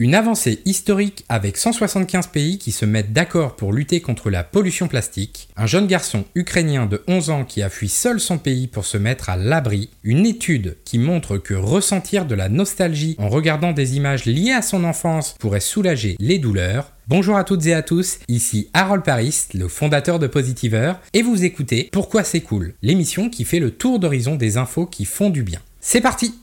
Une avancée historique avec 175 pays qui se mettent d'accord pour lutter contre la pollution plastique, un jeune garçon ukrainien de 11 ans qui a fui seul son pays pour se mettre à l'abri, une étude qui montre que ressentir de la nostalgie en regardant des images liées à son enfance pourrait soulager les douleurs, Bonjour à toutes et à tous, ici Harold Paris, le fondateur de Positiver, et vous écoutez Pourquoi c'est cool, l'émission qui fait le tour d'horizon des infos qui font du bien. C'est parti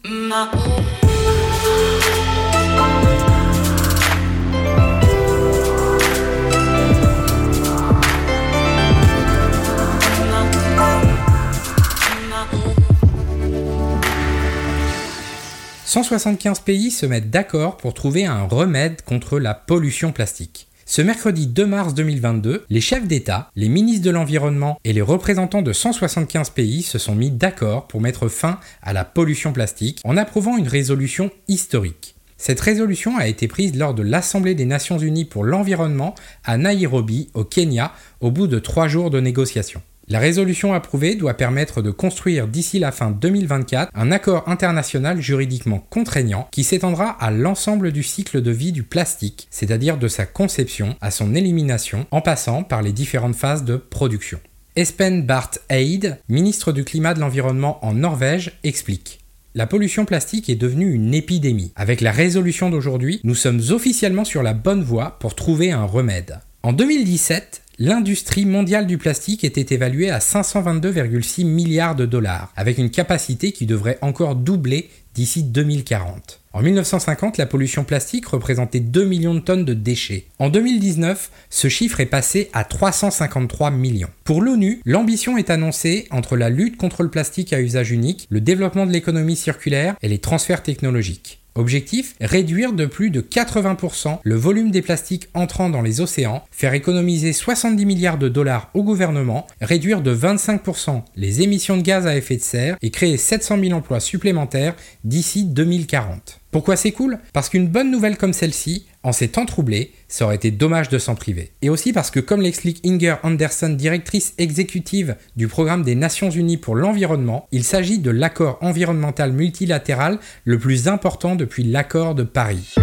175 pays se mettent d'accord pour trouver un remède contre la pollution plastique. Ce mercredi 2 mars 2022, les chefs d'État, les ministres de l'Environnement et les représentants de 175 pays se sont mis d'accord pour mettre fin à la pollution plastique en approuvant une résolution historique. Cette résolution a été prise lors de l'Assemblée des Nations Unies pour l'environnement à Nairobi, au Kenya, au bout de trois jours de négociations. La résolution approuvée doit permettre de construire d'ici la fin 2024 un accord international juridiquement contraignant qui s'étendra à l'ensemble du cycle de vie du plastique, c'est-à-dire de sa conception à son élimination en passant par les différentes phases de production. Espen Barth Eid, ministre du Climat de l'Environnement en Norvège, explique. La pollution plastique est devenue une épidémie. Avec la résolution d'aujourd'hui, nous sommes officiellement sur la bonne voie pour trouver un remède. En 2017, L'industrie mondiale du plastique était évaluée à 522,6 milliards de dollars, avec une capacité qui devrait encore doubler d'ici 2040. En 1950, la pollution plastique représentait 2 millions de tonnes de déchets. En 2019, ce chiffre est passé à 353 millions. Pour l'ONU, l'ambition est annoncée entre la lutte contre le plastique à usage unique, le développement de l'économie circulaire et les transferts technologiques. Objectif réduire de plus de 80% le volume des plastiques entrant dans les océans, faire économiser 70 milliards de dollars au gouvernement, réduire de 25% les émissions de gaz à effet de serre et créer 700 000 emplois supplémentaires d'ici 2040. Pourquoi c'est cool? Parce qu'une bonne nouvelle comme celle-ci, en ces temps troublés, ça aurait été dommage de s'en priver. Et aussi parce que, comme l'explique Inger Anderson, directrice exécutive du programme des Nations Unies pour l'environnement, il s'agit de l'accord environnemental multilatéral le plus important depuis l'accord de Paris.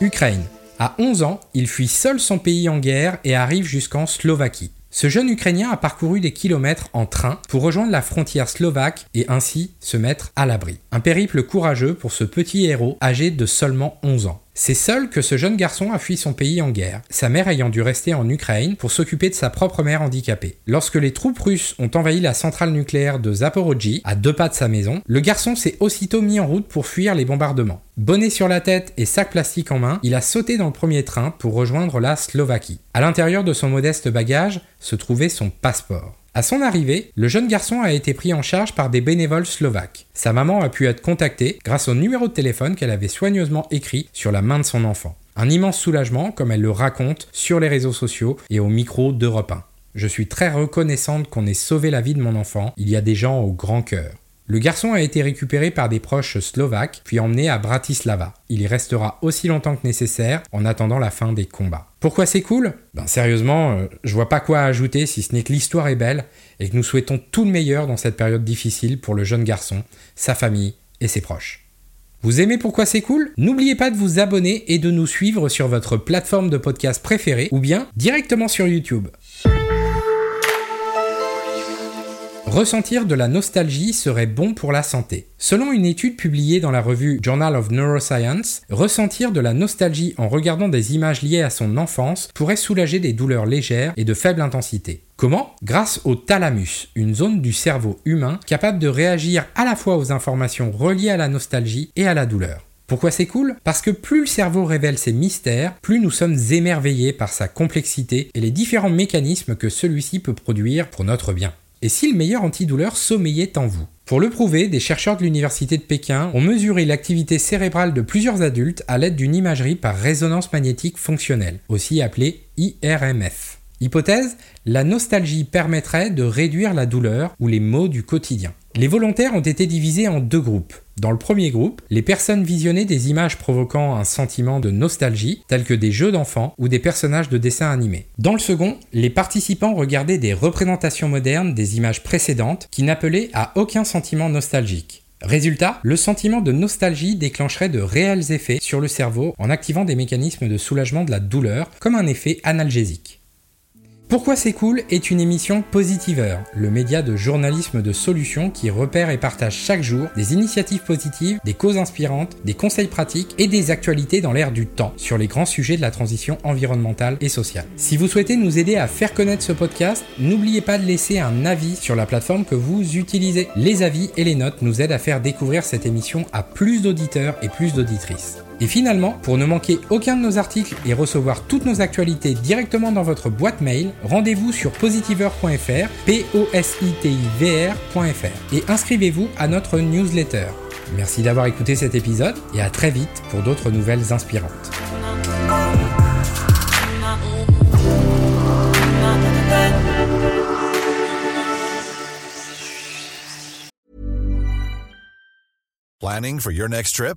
Ukraine. À 11 ans, il fuit seul son pays en guerre et arrive jusqu'en Slovaquie. Ce jeune Ukrainien a parcouru des kilomètres en train pour rejoindre la frontière slovaque et ainsi se mettre à l'abri. Un périple courageux pour ce petit héros âgé de seulement 11 ans. C'est seul que ce jeune garçon a fui son pays en guerre, sa mère ayant dû rester en Ukraine pour s'occuper de sa propre mère handicapée. Lorsque les troupes russes ont envahi la centrale nucléaire de Zaporozhye, à deux pas de sa maison, le garçon s'est aussitôt mis en route pour fuir les bombardements. Bonnet sur la tête et sac plastique en main, il a sauté dans le premier train pour rejoindre la Slovaquie. À l'intérieur de son modeste bagage se trouvait son passeport. À son arrivée, le jeune garçon a été pris en charge par des bénévoles slovaques. Sa maman a pu être contactée grâce au numéro de téléphone qu'elle avait soigneusement écrit sur la main de son enfant. Un immense soulagement, comme elle le raconte sur les réseaux sociaux et au micro d'Europe 1. Je suis très reconnaissante qu'on ait sauvé la vie de mon enfant, il y a des gens au grand cœur. Le garçon a été récupéré par des proches slovaques, puis emmené à Bratislava. Il y restera aussi longtemps que nécessaire en attendant la fin des combats. Pourquoi c'est cool? Ben sérieusement, euh, je vois pas quoi ajouter si ce n'est que l'histoire est belle et que nous souhaitons tout le meilleur dans cette période difficile pour le jeune garçon, sa famille et ses proches. Vous aimez pourquoi c'est cool? N'oubliez pas de vous abonner et de nous suivre sur votre plateforme de podcast préférée ou bien directement sur YouTube. Ressentir de la nostalgie serait bon pour la santé. Selon une étude publiée dans la revue Journal of Neuroscience, ressentir de la nostalgie en regardant des images liées à son enfance pourrait soulager des douleurs légères et de faible intensité. Comment? Grâce au thalamus, une zone du cerveau humain capable de réagir à la fois aux informations reliées à la nostalgie et à la douleur. Pourquoi c'est cool? Parce que plus le cerveau révèle ses mystères, plus nous sommes émerveillés par sa complexité et les différents mécanismes que celui-ci peut produire pour notre bien. Et si le meilleur antidouleur sommeillait en vous? Pour le prouver, des chercheurs de l'université de Pékin ont mesuré l'activité cérébrale de plusieurs adultes à l'aide d'une imagerie par résonance magnétique fonctionnelle, aussi appelée IRMF. Hypothèse, la nostalgie permettrait de réduire la douleur ou les maux du quotidien. Les volontaires ont été divisés en deux groupes. Dans le premier groupe, les personnes visionnaient des images provoquant un sentiment de nostalgie, tels que des jeux d'enfants ou des personnages de dessins animés. Dans le second, les participants regardaient des représentations modernes des images précédentes qui n'appelaient à aucun sentiment nostalgique. Résultat, le sentiment de nostalgie déclencherait de réels effets sur le cerveau en activant des mécanismes de soulagement de la douleur comme un effet analgésique. Pourquoi c'est cool est une émission Positiveur, le média de journalisme de solutions qui repère et partage chaque jour des initiatives positives, des causes inspirantes, des conseils pratiques et des actualités dans l'air du temps sur les grands sujets de la transition environnementale et sociale. Si vous souhaitez nous aider à faire connaître ce podcast, n'oubliez pas de laisser un avis sur la plateforme que vous utilisez. Les avis et les notes nous aident à faire découvrir cette émission à plus d'auditeurs et plus d'auditrices. Et finalement, pour ne manquer aucun de nos articles et recevoir toutes nos actualités directement dans votre boîte mail, rendez-vous sur positiver.fr, p o s i t i v et inscrivez-vous à notre newsletter. Merci d'avoir écouté cet épisode et à très vite pour d'autres nouvelles inspirantes. Planning for your next trip?